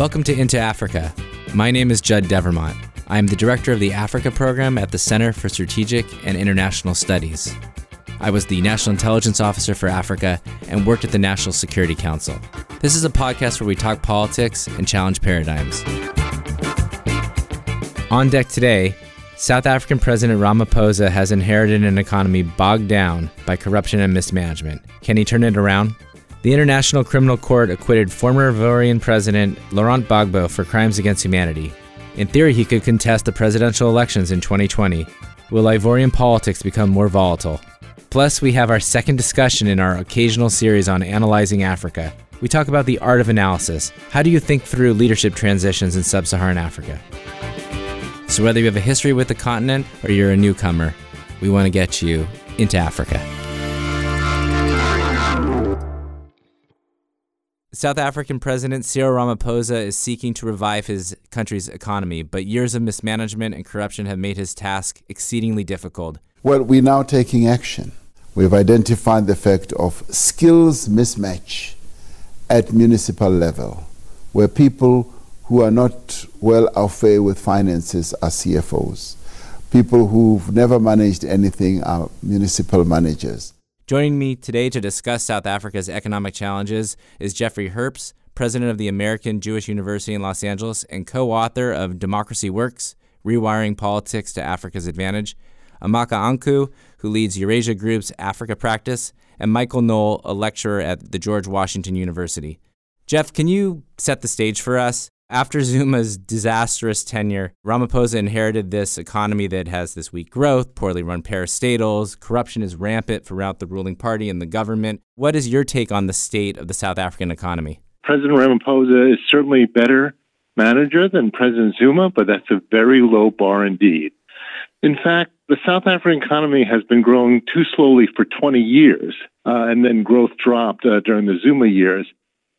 Welcome to Into Africa. My name is Judd Devermont. I am the director of the Africa program at the Center for Strategic and International Studies. I was the National Intelligence Officer for Africa and worked at the National Security Council. This is a podcast where we talk politics and challenge paradigms. On deck today, South African President Ramaphosa has inherited an economy bogged down by corruption and mismanagement. Can he turn it around? The International Criminal Court acquitted former Ivorian President Laurent Gbagbo for crimes against humanity. In theory, he could contest the presidential elections in 2020. Will Ivorian politics become more volatile? Plus, we have our second discussion in our occasional series on analyzing Africa. We talk about the art of analysis. How do you think through leadership transitions in sub Saharan Africa? So, whether you have a history with the continent or you're a newcomer, we want to get you into Africa. South African President Cyril Ramaphosa is seeking to revive his country's economy, but years of mismanagement and corruption have made his task exceedingly difficult. Well, we're now taking action. We've identified the fact of skills mismatch at municipal level, where people who are not well au fait with finances are CFOs. People who've never managed anything are municipal managers. Joining me today to discuss South Africa's economic challenges is Jeffrey Herbst, president of the American Jewish University in Los Angeles and co author of Democracy Works Rewiring Politics to Africa's Advantage, Amaka Anku, who leads Eurasia Group's Africa practice, and Michael Noll, a lecturer at the George Washington University. Jeff, can you set the stage for us? After Zuma's disastrous tenure, Ramaphosa inherited this economy that has this weak growth, poorly run parastatals, corruption is rampant throughout the ruling party and the government. What is your take on the state of the South African economy? President Ramaphosa is certainly a better manager than President Zuma, but that's a very low bar indeed. In fact, the South African economy has been growing too slowly for 20 years, uh, and then growth dropped uh, during the Zuma years.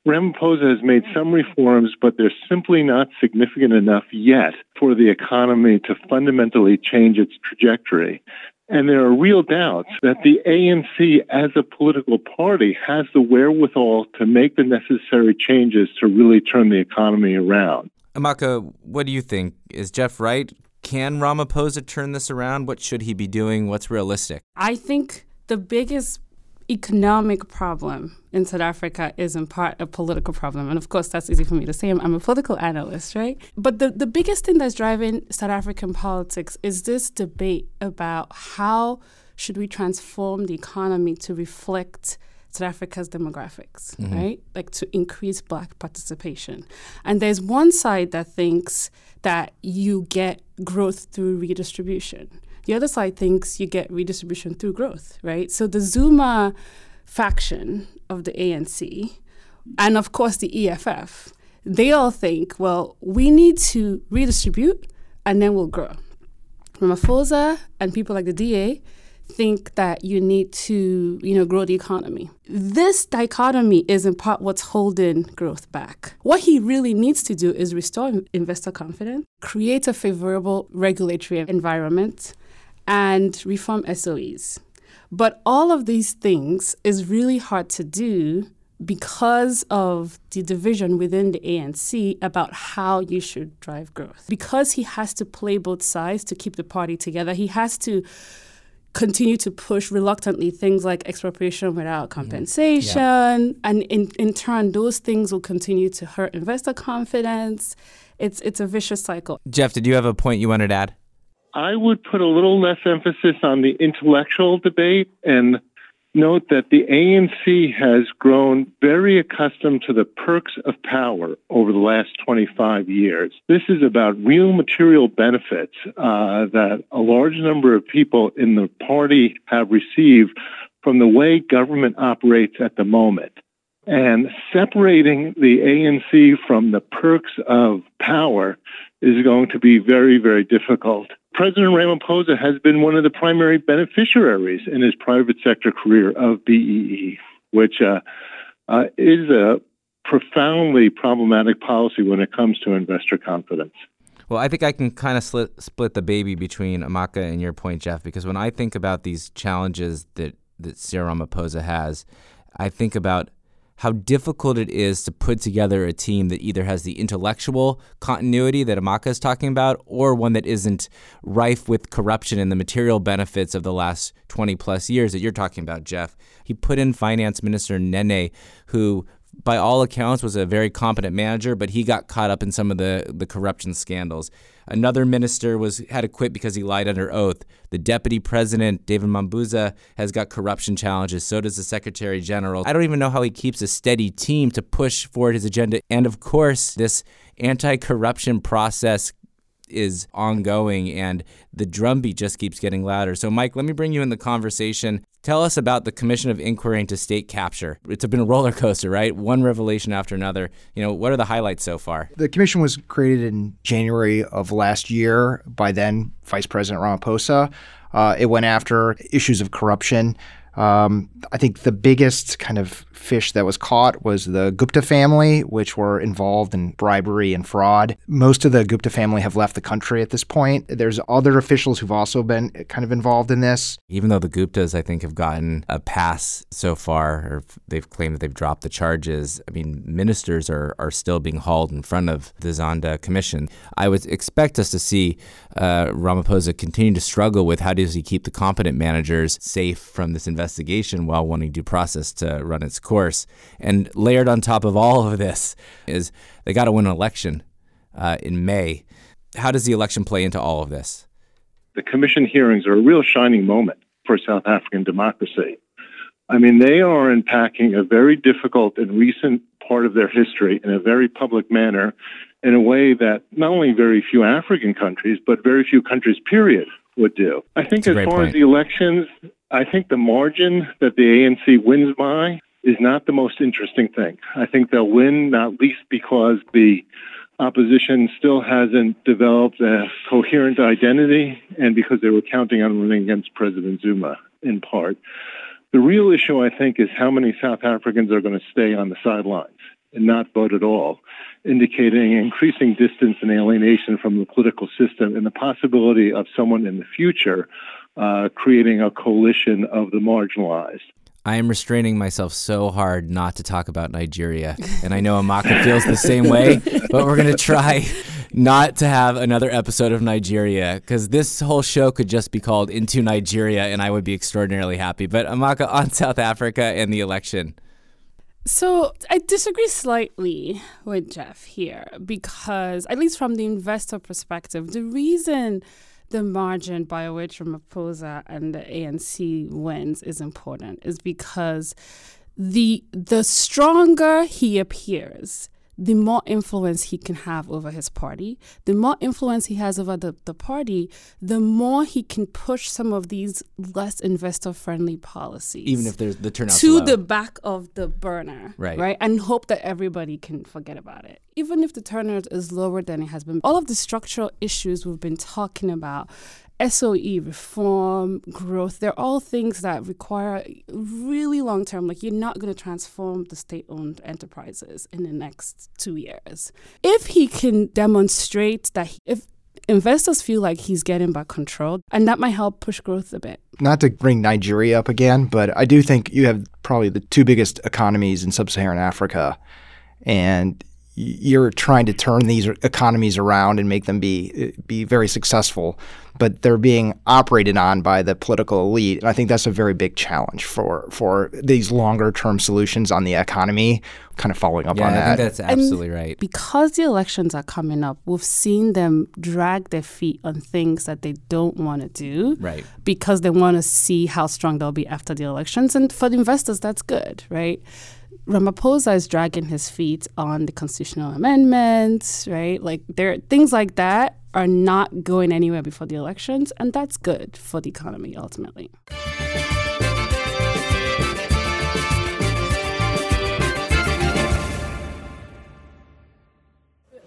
Ramaphosa has made some reforms, but they're simply not significant enough yet for the economy to fundamentally change its trajectory. And there are real doubts that the ANC as a political party has the wherewithal to make the necessary changes to really turn the economy around. Amaka, what do you think? Is Jeff right? Can Ramaphosa turn this around? What should he be doing? What's realistic? I think the biggest economic problem in South Africa is in part a political problem. And of course, that's easy for me to say. I'm, I'm, a political analyst, right? But the, the biggest thing that's driving South African politics is this debate about how should we transform the economy to reflect South Africa's demographics, mm-hmm. right? Like to increase black participation. And there's one side that thinks that you get growth through redistribution the other side thinks you get redistribution through growth, right? So the Zuma faction of the ANC, and of course the EFF, they all think, well, we need to redistribute and then we'll grow. Ramaphosa and people like the DA think that you need to, you know, grow the economy. This dichotomy is in part what's holding growth back. What he really needs to do is restore investor confidence, create a favorable regulatory environment, and reform SOEs. But all of these things is really hard to do because of the division within the ANC about how you should drive growth. Because he has to play both sides to keep the party together, he has to continue to push reluctantly things like expropriation without compensation. Yeah. And in, in turn, those things will continue to hurt investor confidence. It's, it's a vicious cycle. Jeff, did you have a point you wanted to add? I would put a little less emphasis on the intellectual debate and note that the ANC has grown very accustomed to the perks of power over the last 25 years. This is about real material benefits uh, that a large number of people in the party have received from the way government operates at the moment. And separating the ANC from the perks of power is going to be very, very difficult. President Ramaphosa has been one of the primary beneficiaries in his private sector career of BEE, which uh, uh, is a profoundly problematic policy when it comes to investor confidence. Well, I think I can kind of split, split the baby between Amaka and your point, Jeff, because when I think about these challenges that, that Cyril Ramaphosa has, I think about how difficult it is to put together a team that either has the intellectual continuity that Amaka is talking about or one that isn't rife with corruption and the material benefits of the last 20 plus years that you're talking about, Jeff. He put in Finance Minister Nene, who by all accounts was a very competent manager, but he got caught up in some of the, the corruption scandals. Another minister was had to quit because he lied under oath. The deputy president, David Mabuza, has got corruption challenges. So does the secretary general. I don't even know how he keeps a steady team to push forward his agenda. And of course, this anti-corruption process is ongoing and the drumbeat just keeps getting louder. So, Mike, let me bring you in the conversation. Tell us about the Commission of Inquiry into State Capture. It's been a roller coaster, right? One revelation after another. You know, what are the highlights so far? The commission was created in January of last year by then Vice President Ramaphosa. Uh, it went after issues of corruption. Um, I think the biggest kind of fish that was caught was the Gupta family, which were involved in bribery and fraud. Most of the Gupta family have left the country at this point. There's other officials who've also been kind of involved in this. Even though the Guptas, I think, have gotten a pass so far, or they've claimed that they've dropped the charges, I mean, ministers are, are still being hauled in front of the Zondo Commission. I would expect us to see uh, Ramaphosa continue to struggle with how does he keep the competent managers safe from this investigation while wanting due process to run its course. And layered on top of all of this is they got to win an election uh, in May. How does the election play into all of this? The commission hearings are a real shining moment for South African democracy. I mean, they are unpacking a very difficult and recent part of their history in a very public manner in a way that not only very few African countries, but very few countries, period, would do. I think as far point. as the elections, I think the margin that the ANC wins by is not the most interesting thing. I think they'll win, not least because the opposition still hasn't developed a coherent identity and because they were counting on running against President Zuma in part. The real issue, I think, is how many South Africans are going to stay on the sidelines and not vote at all, indicating increasing distance and alienation from the political system and the possibility of someone in the future uh, creating a coalition of the marginalized. I am restraining myself so hard not to talk about Nigeria. And I know Amaka feels the same way, but we're going to try not to have another episode of Nigeria because this whole show could just be called Into Nigeria and I would be extraordinarily happy. But Amaka, on South Africa and the election. So I disagree slightly with Jeff here because, at least from the investor perspective, the reason the margin by which Ramaphosa and the ANC wins is important is because the the stronger he appears, the more influence he can have over his party. The more influence he has over the, the party, the more he can push some of these less investor friendly policies. Even if there's the turnout to low. the back of the burner. Right. Right. And hope that everybody can forget about it. Even if the turnout is lower than it has been. All of the structural issues we've been talking about SOE reform, growth, they're all things that require really long term. Like, you're not going to transform the state owned enterprises in the next two years. If he can demonstrate that, he, if investors feel like he's getting back control, and that might help push growth a bit. Not to bring Nigeria up again, but I do think you have probably the two biggest economies in sub Saharan Africa. And you're trying to turn these economies around and make them be be very successful, but they're being operated on by the political elite, and I think that's a very big challenge for for these longer term solutions on the economy. Kind of following up yeah, on I that. think that's absolutely and right. Because the elections are coming up, we've seen them drag their feet on things that they don't want to do, right? Because they want to see how strong they'll be after the elections, and for the investors, that's good, right? Ramaphosa is dragging his feet on the constitutional amendments, right? Like there things like that are not going anywhere before the elections, and that's good for the economy ultimately.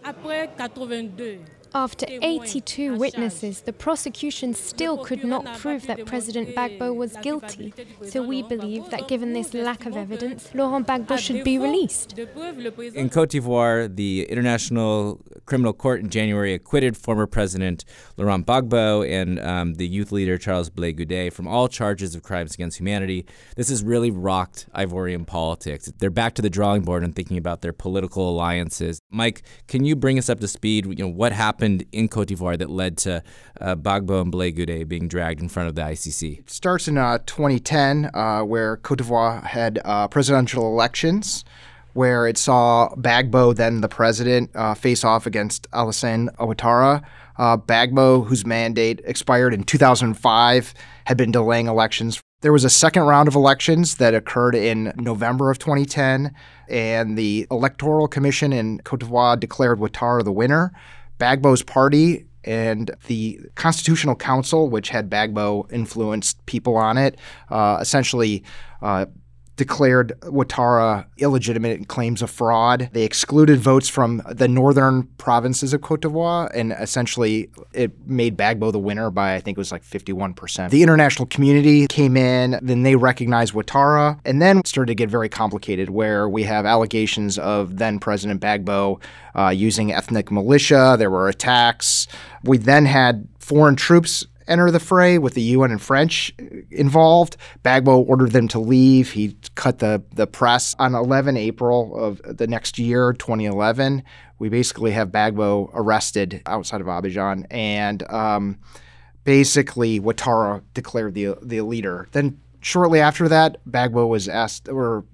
Après 82, after 82 witnesses, the prosecution still could not prove that President Gbagbo was guilty. So we believe that given this lack of evidence, Laurent Gbagbo should be released. In Cote d'Ivoire, the International Criminal Court in January acquitted former President Laurent Gbagbo and um, the youth leader Charles Blé Goudet from all charges of crimes against humanity. This has really rocked Ivorian politics. They're back to the drawing board and thinking about their political alliances. Mike, can you bring us up to speed? You know what happened in Cote d'Ivoire that led to uh, Gbagbo and Blé being dragged in front of the ICC? It starts in uh, 2010, uh, where Cote d'Ivoire had uh, presidential elections where it saw Gbagbo, then the president, uh, face off against Alassane Ouattara. Uh, Gbagbo, whose mandate expired in 2005, had been delaying elections. There was a second round of elections that occurred in November of 2010, and the Electoral Commission in Cote d'Ivoire declared Ouattara the winner. Gbagbo's party and the Constitutional Council, which had Gbagbo influenced people on it, uh, essentially uh, declared Ouattara illegitimate and claims of fraud. They excluded votes from the northern provinces of Cote d'Ivoire, and essentially it made Gbagbo the winner by I think it was like 51%. The international community came in, then they recognized Ouattara, and then started to get very complicated where we have allegations of then President Gbagbo uh, using ethnic militia. There were attacks. We then had foreign troops enter the fray with the UN and French involved. Gbagbo ordered them to leave. He cut the, the press on 11 April of the next year, 2011. We basically have Gbagbo arrested outside of Abidjan, and um, basically Ouattara declared the the leader. Then shortly after that, Gbagbo was asked or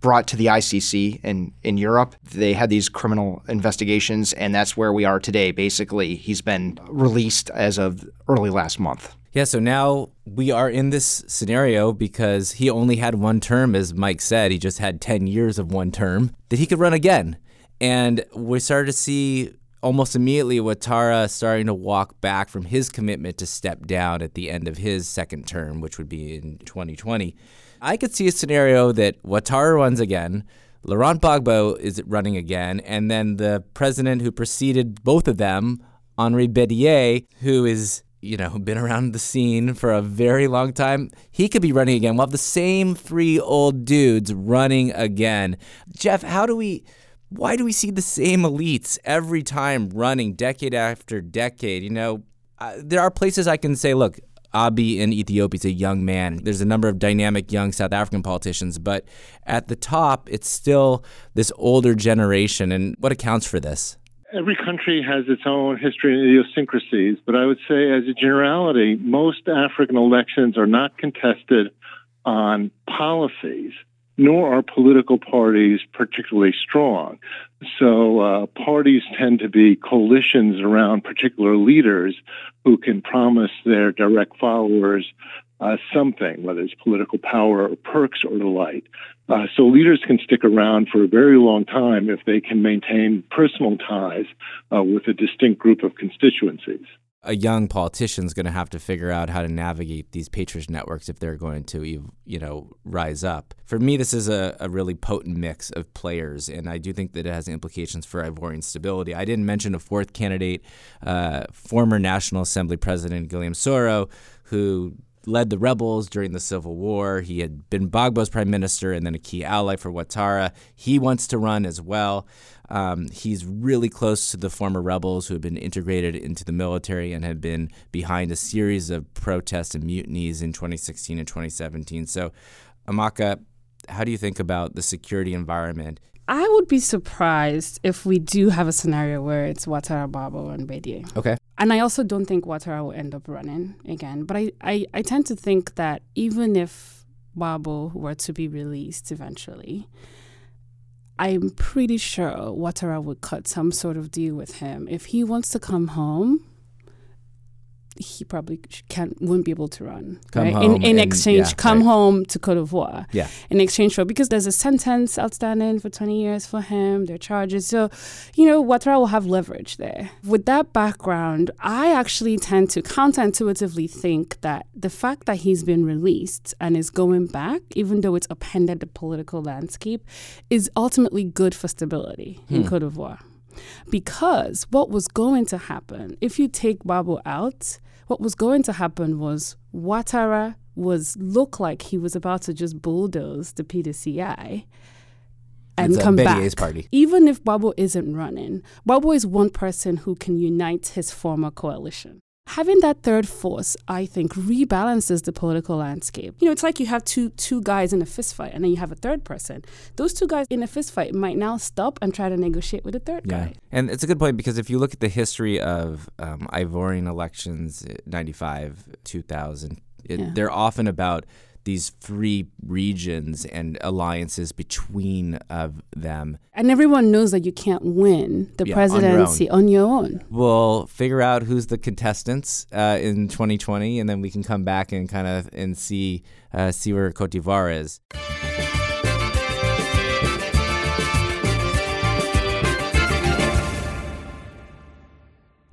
brought to the ICC in, in Europe. They had these criminal investigations, and that's where we are today. Basically, he's been released as of early last month. Yeah, so now we are in this scenario because he only had one term, as Mike said. He just had 10 years of one term that he could run again. And we started to see almost immediately Ouattara starting to walk back from his commitment to step down at the end of his second term, which would be in 2020. I could see a scenario that Ouattara runs again, Laurent Gbagbo is running again, and then the president who preceded both of them, Henri Bédié, who is you know been around the scene for a very long time, he could be running again. We'll have the same three old dudes running again. Jeff, how do we? Why do we see the same elites every time running decade after decade? You know, uh, there are places I can say, look, Abiy in Ethiopia is a young man. There's a number of dynamic young South African politicians, but at the top, it's still this older generation. And what accounts for this? Every country has its own history and idiosyncrasies, but I would say, as a generality, most African elections are not contested on policies nor are political parties particularly strong. So uh, parties tend to be coalitions around particular leaders who can promise their direct followers uh, something, whether it's political power or perks or the like. Uh, so leaders can stick around for a very long time if they can maintain personal ties uh, with a distinct group of constituencies a young politician is going to have to figure out how to navigate these patronage networks if they're going to, you know, rise up. For me, this is a, a really potent mix of players, and I do think that it has implications for Ivorian stability. I didn't mention a fourth candidate, uh, former National Assembly President Guillaume Soro, who led the rebels during the Civil War. He had been Gbagbo's prime minister and then a key ally for Ouattara. He wants to run as well. Um, he's really close to the former rebels who have been integrated into the military and have been behind a series of protests and mutinies in 2016 and 2017. So, Amaka, how do you think about the security environment? I would be surprised if we do have a scenario where it's Ouattara, Gbagbo, and Bédié. Okay. And I also don't think Ouattara will end up running again. But I, I, I tend to think that even if Gbagbo were to be released eventually, I'm pretty sure Ouattara would cut some sort of deal with him. If he wants to come home, he probably can't wouldn't be able to run come right? home in, in exchange yeah, come right. home to Cote d'Ivoire yeah in exchange for because there's a sentence outstanding for 20 years for him there are charges so you know Ouattara will have leverage there with that background I actually tend to counterintuitively think that the fact that he's been released and is going back even though it's upended the political landscape is ultimately good for stability in Hmm. Cote d'Ivoire because what was going to happen if you take Gbagbo out, what was going to happen was Ouattara was look like he was about to just bulldoze the PDCI, and It's come back. Party. Even if Gbagbo isn't running, Gbagbo is one person who can unite his former coalition. Having that third force, I think, rebalances the political landscape. You know, it's like you have two two guys in a fist fight, and then you have a third person. Those two guys in a fist fight might now stop and try to negotiate with the third guy. And it's a good point because if you look at the history of um, Ivorian elections, uh, 95, 2000, Yeah. they're often about these free regions and alliances between of them. And everyone knows that you can't win the Yeah, on your presidency on your own. We'll figure out who's the contestants uh, in 2020, and then we can come back and kind of and see uh, see where Cote d'Ivoire is.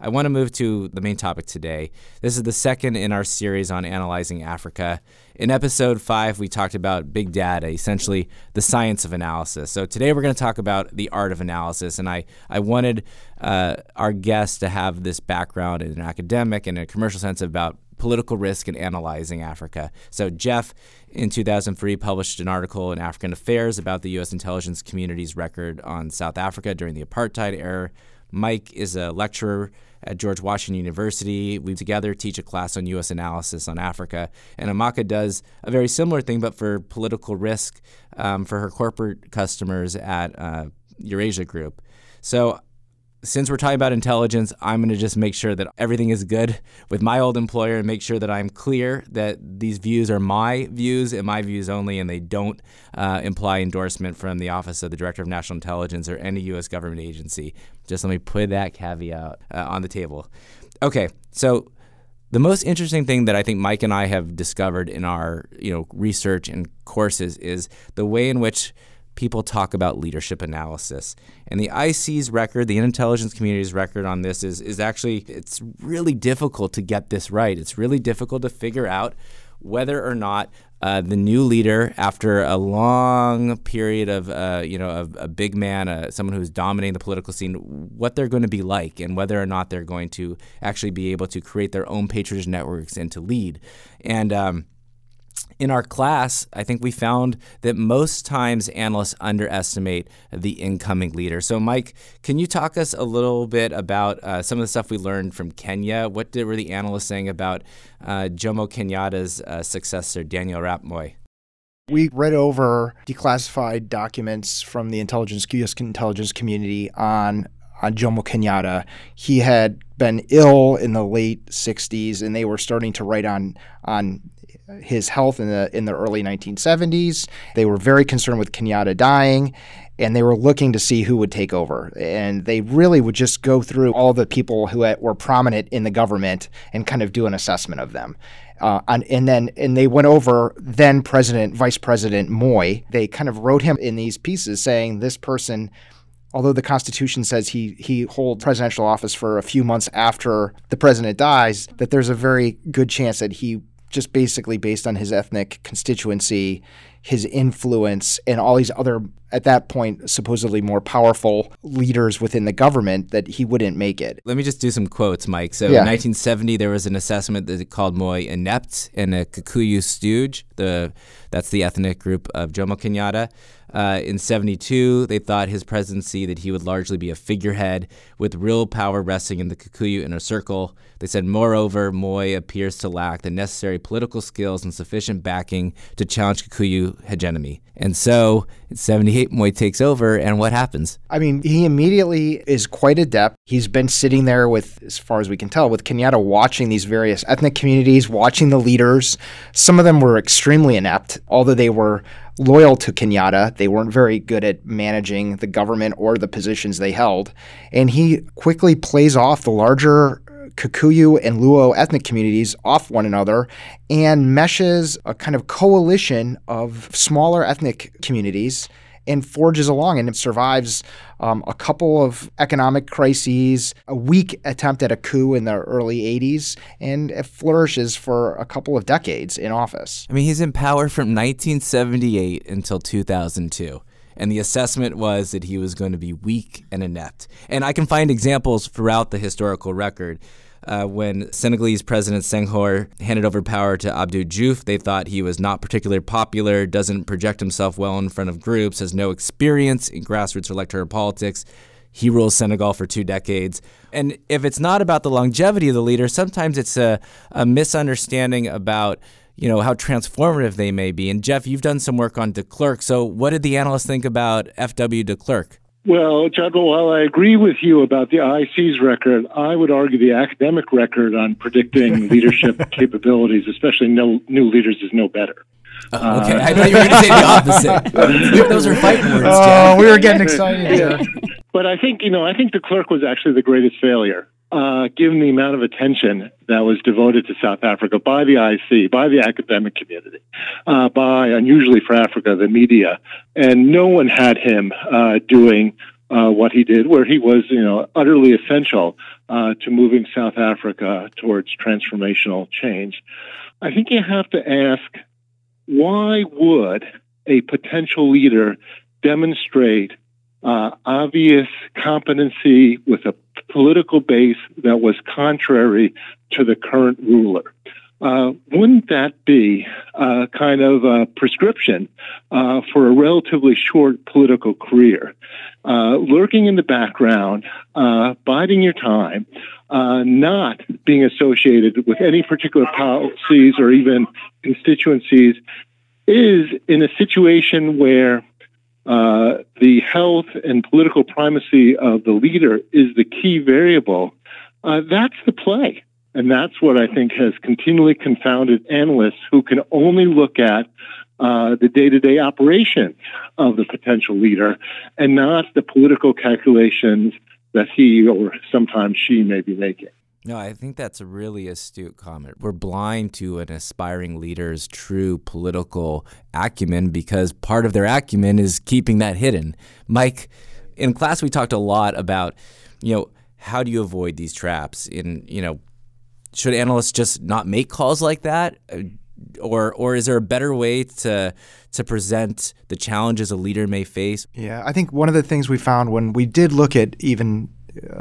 I want to move to the main topic today. This is the second in our series on analyzing Africa. In episode five, we talked about big data, essentially the science of analysis. So today we're going to talk about the art of analysis. And I, I wanted uh, our guests to have this background in an academic and a commercial sense about political risk and analyzing Africa. So, Jeff, in 2003, published an article in African Affairs about the U.S. intelligence community's record on South Africa during the apartheid era. Mike is a lecturer at George Washington University. We together teach a class on U.S. analysis on Africa. And Amaka does a very similar thing, but for political risk um, for her corporate customers at uh, Eurasia Group. So since we're talking about intelligence, I'm going to just make sure that everything is good with my old employer and make sure that I'm clear that these views are my views and my views only, and they don't uh, imply endorsement from the Office of the Director of National Intelligence or any U.S. government agency. Just let me put that caveat uh, on the table. Okay, so the most interesting thing that I think Mike and I have discovered in our you know research and courses is the way in which people talk about leadership analysis. And the IC's record, the intelligence community's record on this is is actually it's really difficult to get this right. It's really difficult to figure out whether or not uh, the new leader, after a long period of, uh, you know, of a big man, uh, someone who's dominating the political scene, what they're going to be like, and whether or not they're going to actually be able to create their own patronage networks and to lead. And um, in our class, I think we found that most times analysts underestimate the incoming leader. So, Mike, can you talk us a little bit about uh, some of the stuff we learned from Kenya? What did, were the analysts saying about uh, Jomo Kenyatta's uh, successor, Daniel Arap Moi? We read over declassified documents from the intelligence U.S. intelligence community on on Jomo Kenyatta. He had been ill in the late 60s, and they were starting to write on on his health in the in the early 1970s. They were very concerned with Kenyatta dying, and they were looking to see who would take over. And they really would just go through all the people who were prominent in the government and kind of do an assessment of them. Uh, and, and then and they went over then President Vice President Moi. They kind of wrote him in these pieces saying this person although the Constitution says he he holds presidential office for a few months after the president dies, that there's a very good chance that he just basically based on his ethnic constituency, his influence, and all these other at that point supposedly more powerful leaders within the government that he wouldn't make it. Let me just do some quotes, Mike. So, Yeah. in 1970, there was an assessment that called Moi inept and a Kikuyu stooge. The that's the ethnic group of Jomo Kenyatta. Uh, in 72, they thought his presidency that he would largely be a figurehead with real power resting in the Kikuyu inner circle. They said, moreover, Moi appears to lack the necessary political skills and sufficient backing to challenge Kikuyu hegemony. And so, in 78, Moi takes over, and what happens? I mean, he immediately is quite adept. He's been sitting there with, as far as we can tell, with Kenyatta watching these various ethnic communities, watching the leaders. Some of them were extremely inept, although they were loyal to Kenyatta. They weren't very good at managing the government or the positions they held. And he quickly plays off the larger Kikuyu and Luo ethnic communities off one another and meshes a kind of coalition of smaller ethnic communities and forges along and it survives um, a couple of economic crises, a weak attempt at a coup in the early 80s, and it flourishes for a couple of decades in office. I mean, he's in power from 1978 until 2002. And the assessment was that he was going to be weak and inept. And I can find examples throughout the historical record. Uh, when Senegalese President Senghor handed over power to Abdou Diouf. They thought he was not particularly popular, doesn't project himself well in front of groups, has no experience in grassroots electoral politics. He rules Senegal for two decades. And if it's not about the longevity of the leader, sometimes it's a, a misunderstanding about you know how transformative they may be. And Jeff, you've done some work on de Klerk. So what did the analysts think about F.W. de Klerk? Well, Judd, while I agree with you about the IC's record, I would argue the academic record on predicting leadership capabilities, especially no, new leaders, is no better. Oh, okay, uh, I thought you were going to say the opposite. Those are fighting words. Oh, we were getting excited here. but I think you know, I think de Klerk was actually the greatest failure uh, given the amount of attention that was devoted to South Africa by the IC, by the academic community, uh, by, unusually for Africa, the media. And no one had him uh, doing uh, what he did, where he was, you know, utterly essential uh, to moving South Africa towards transformational change. I think you have to ask why would a potential leader demonstrate obvious competency with a political base that was contrary to the current ruler. Uh, wouldn't that be a kind of a prescription uh, for a relatively short political career? Uh, lurking in the background, uh, biding your time, uh, not being associated with any particular policies or even constituencies is in a situation where uh, the health and political primacy of the leader is the key variable, uh, that's the play. And that's what I think has continually confounded analysts who can only look at uh, the day to day operation of the potential leader and not the political calculations that he or sometimes she may be making. No, I think that's a really astute comment. We're blind to an aspiring leader's true political acumen because part of their acumen is keeping that hidden. Mike, in class we talked a lot about, you know, how do you avoid these traps? In you know, should analysts just not make calls like that, uh, or or is there a better way to to present the challenges a leader may face? Yeah, I think one of the things we found when we did look at even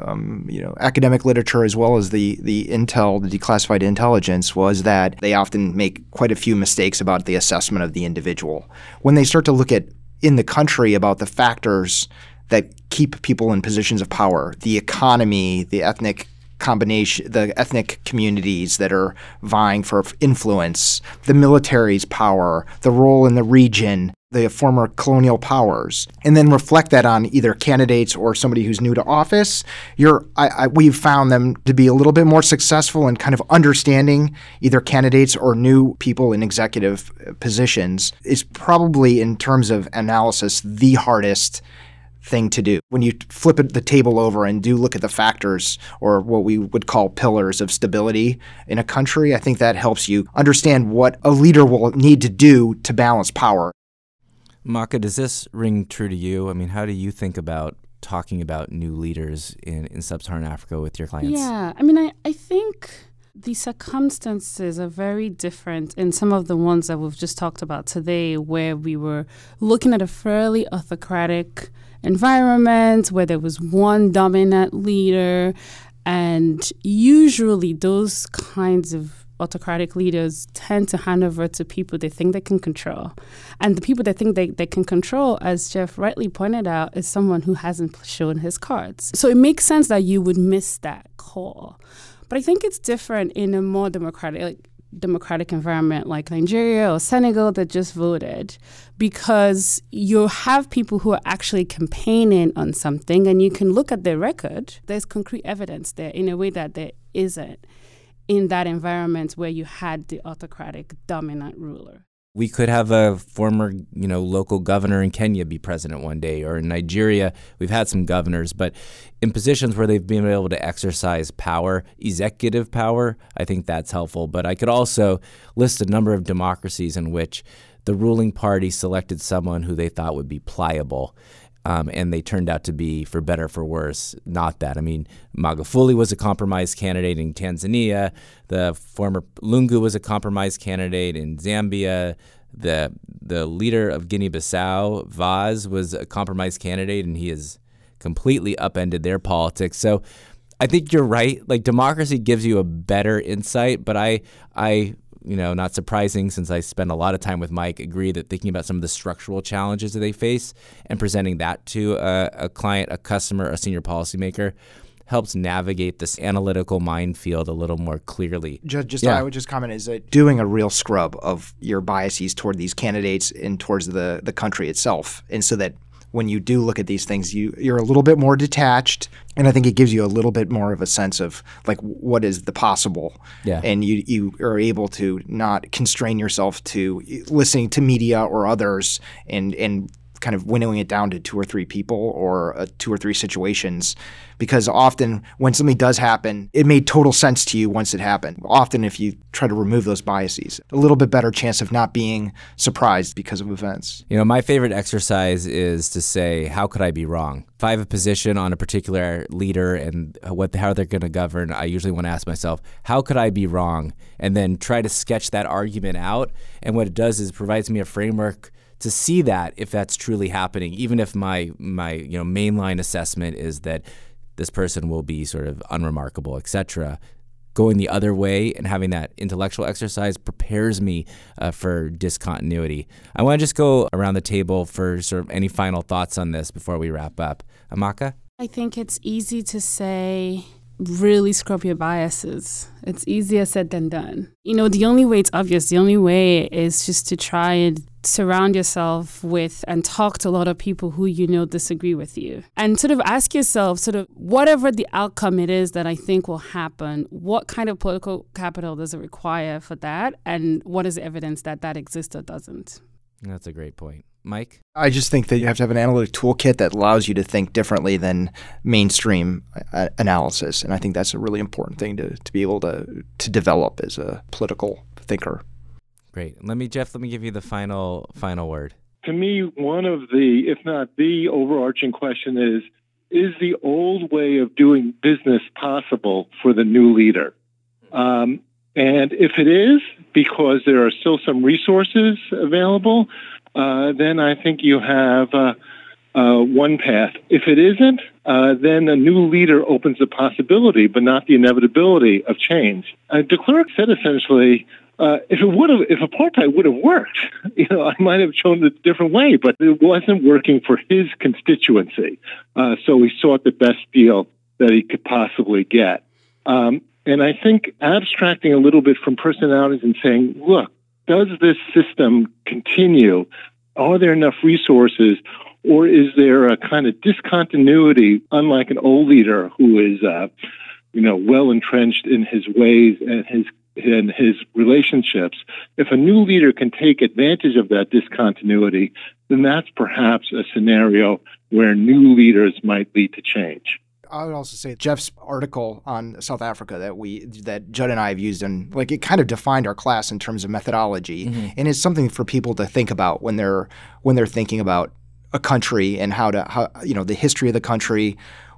um, you know, academic literature as well as the the intel, the declassified intelligence, was that they often make quite a few mistakes about the assessment of the individual. When they start to look at in the country about the factors that keep people in positions of power, the economy, the ethnic combination, the ethnic communities that are vying for influence, the military's power, the role in the region, the former colonial powers, and then reflect that on either candidates or somebody who's new to office, you're, I, I, we've found them to be a little bit more successful in kind of understanding either candidates or new people in executive uh, positions. Is probably, in terms of analysis, the hardest thing to do. When you flip the table over and do look at the factors or what we would call pillars of stability in a country, I think that helps you understand what a leader will need to do to balance power. Maka, does this ring true to you? I mean, how do you think about talking about new leaders in, in sub Saharan Africa with your clients? Yeah, I mean, I, I think the circumstances are very different in some of the ones that we've just talked about today, where we were looking at a fairly autocratic environment where there was one dominant leader. And usually, those kinds of autocratic leaders tend to hand over to people they think they can control. And the people they think they, they can control, as Jeff rightly pointed out, is someone who hasn't shown his cards. So it makes sense that you would miss that call. But I think it's different in a more democratic, like, democratic environment like Nigeria or Senegal that just voted because you have people who are actually campaigning on something and you can look at their record. There's concrete evidence there in a way that there isn't in that environment where you had the autocratic dominant ruler. We could have a former, you know, local governor in Kenya be president one day, or in Nigeria, we've had some governors, but in positions where they've been able to exercise power, executive power, I think that's helpful. But I could also list a number of democracies in which the ruling party selected someone who they thought would be pliable um, and they turned out to be, for better for worse, not that. I mean, Magufuli was a compromise candidate in Tanzania. The former Lungu was a compromise candidate in Zambia. The the leader of Guinea-Bissau, Vaz, was a compromise candidate, and he has completely upended their politics. So, I think you're right. Like democracy gives you a better insight, but I I you know, not surprising since I spend a lot of time with Mike, agree that thinking about some of the structural challenges that they face and presenting that to a, a client, a customer, a senior policymaker helps navigate this analytical minefield a little more clearly. Just, just yeah. I would just comment is that doing a real scrub of your biases toward these candidates and towards the the country itself, and so that when you do look at these things, you you're a little bit more detached, and I think it gives you a little bit more of a sense of like what is the possible, yeah. and you you are able to not constrain yourself to listening to media or others and and kind of winnowing it down to two or three people or uh, two or three situations. Because often when something does happen it made total sense to you once it happened. Often if you try to remove those biases a little bit better chance of not being surprised because of events. You know my favorite exercise is to say how could i be wrong? If i have a position on a particular leader and what how they're going to govern i usually want to ask myself how could i be wrong? And then try to sketch that argument out. And what it does is it provides me a framework to see that if that's truly happening, even if my my you know mainline assessment is that this person will be sort of unremarkable, etc. Going the other way and having that intellectual exercise prepares me uh, for discontinuity. I want to just go around the table for sort of any final thoughts on this before we wrap up. Amaka? I think it's easy to say really scrub your biases. It's easier said than done. You know, the only way it's obvious, the only way is just to try and surround yourself with and talk to a lot of people who you know disagree with you. And sort of ask yourself, sort of, whatever the outcome it is that I think will happen, what kind of political capital does it require for that? And what is the evidence that that exists or doesn't? That's a great point. Mike? I just think that you have to have an analytic toolkit that allows you to think differently than mainstream uh, analysis. And I think that's a really important thing to, to be able to, to develop as a political thinker. Great. Let me, Jeff, let me give you the final final word. To me, one of the, if not the overarching question is is the old way of doing business possible for the new leader? Um, and if it is, because there are still some resources available, uh, then I think you have uh, uh, one path. If it isn't, uh, then a new leader opens the possibility, but not the inevitability of change. Uh, de Klerk said essentially, uh, if it would have, if apartheid would have worked, you know, I might have chosen a different way, but it wasn't working for his constituency. Uh, so he sought the best deal that he could possibly get. Um, and I think abstracting a little bit from personalities and saying, look, does this system continue? Are there enough resources? Or is there a kind of discontinuity, unlike an old leader who is, uh, you know, well entrenched in his ways and his and his relationships? If a new leader can take advantage of that discontinuity, then that's perhaps a scenario where new leaders might lead to change. I would also say Jeff's article on South Africa that we that Judd and I have used and like it kind of defined our class in terms of methodology mm-hmm. and it's something for people to think about when they're when they're thinking about a country and how to how you know the history of the country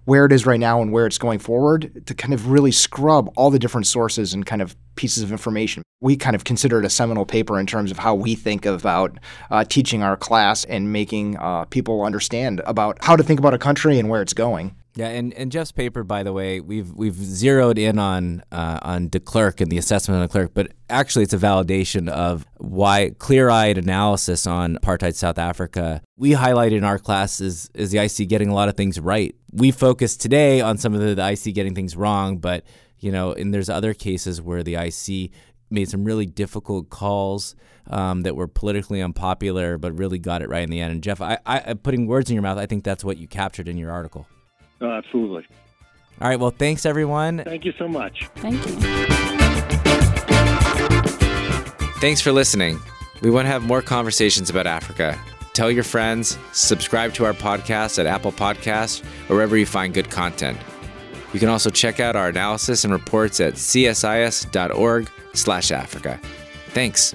where it is right now and where it's going forward to kind of really scrub all the different sources and kind of pieces of information. We kind of consider it a seminal paper in terms of how we think about uh, teaching our class and making uh, people understand about how to think about a country and where it's going. Yeah, and, and Jeff's paper, by the way, we've we've zeroed in on uh, on de Klerk and the assessment of de Klerk, but actually it's a validation of why clear-eyed analysis on apartheid South Africa. We highlighted in our class is, is the IC getting a lot of things right. We focus today on some of the, the IC getting things wrong, but you know, and there's other cases where the IC made some really difficult calls um, that were politically unpopular, but really got it right in the end. And Jeff, I, I putting words in your mouth, I think that's what you captured in your article. Oh, absolutely. All right. Well, thanks, everyone. Thank you so much. Thank you. Thanks for listening. We want to have more conversations about Africa. Tell your friends, subscribe to our podcast at Apple Podcasts or wherever you find good content. You can also check out our analysis and reports at csis.org/africa. Thanks.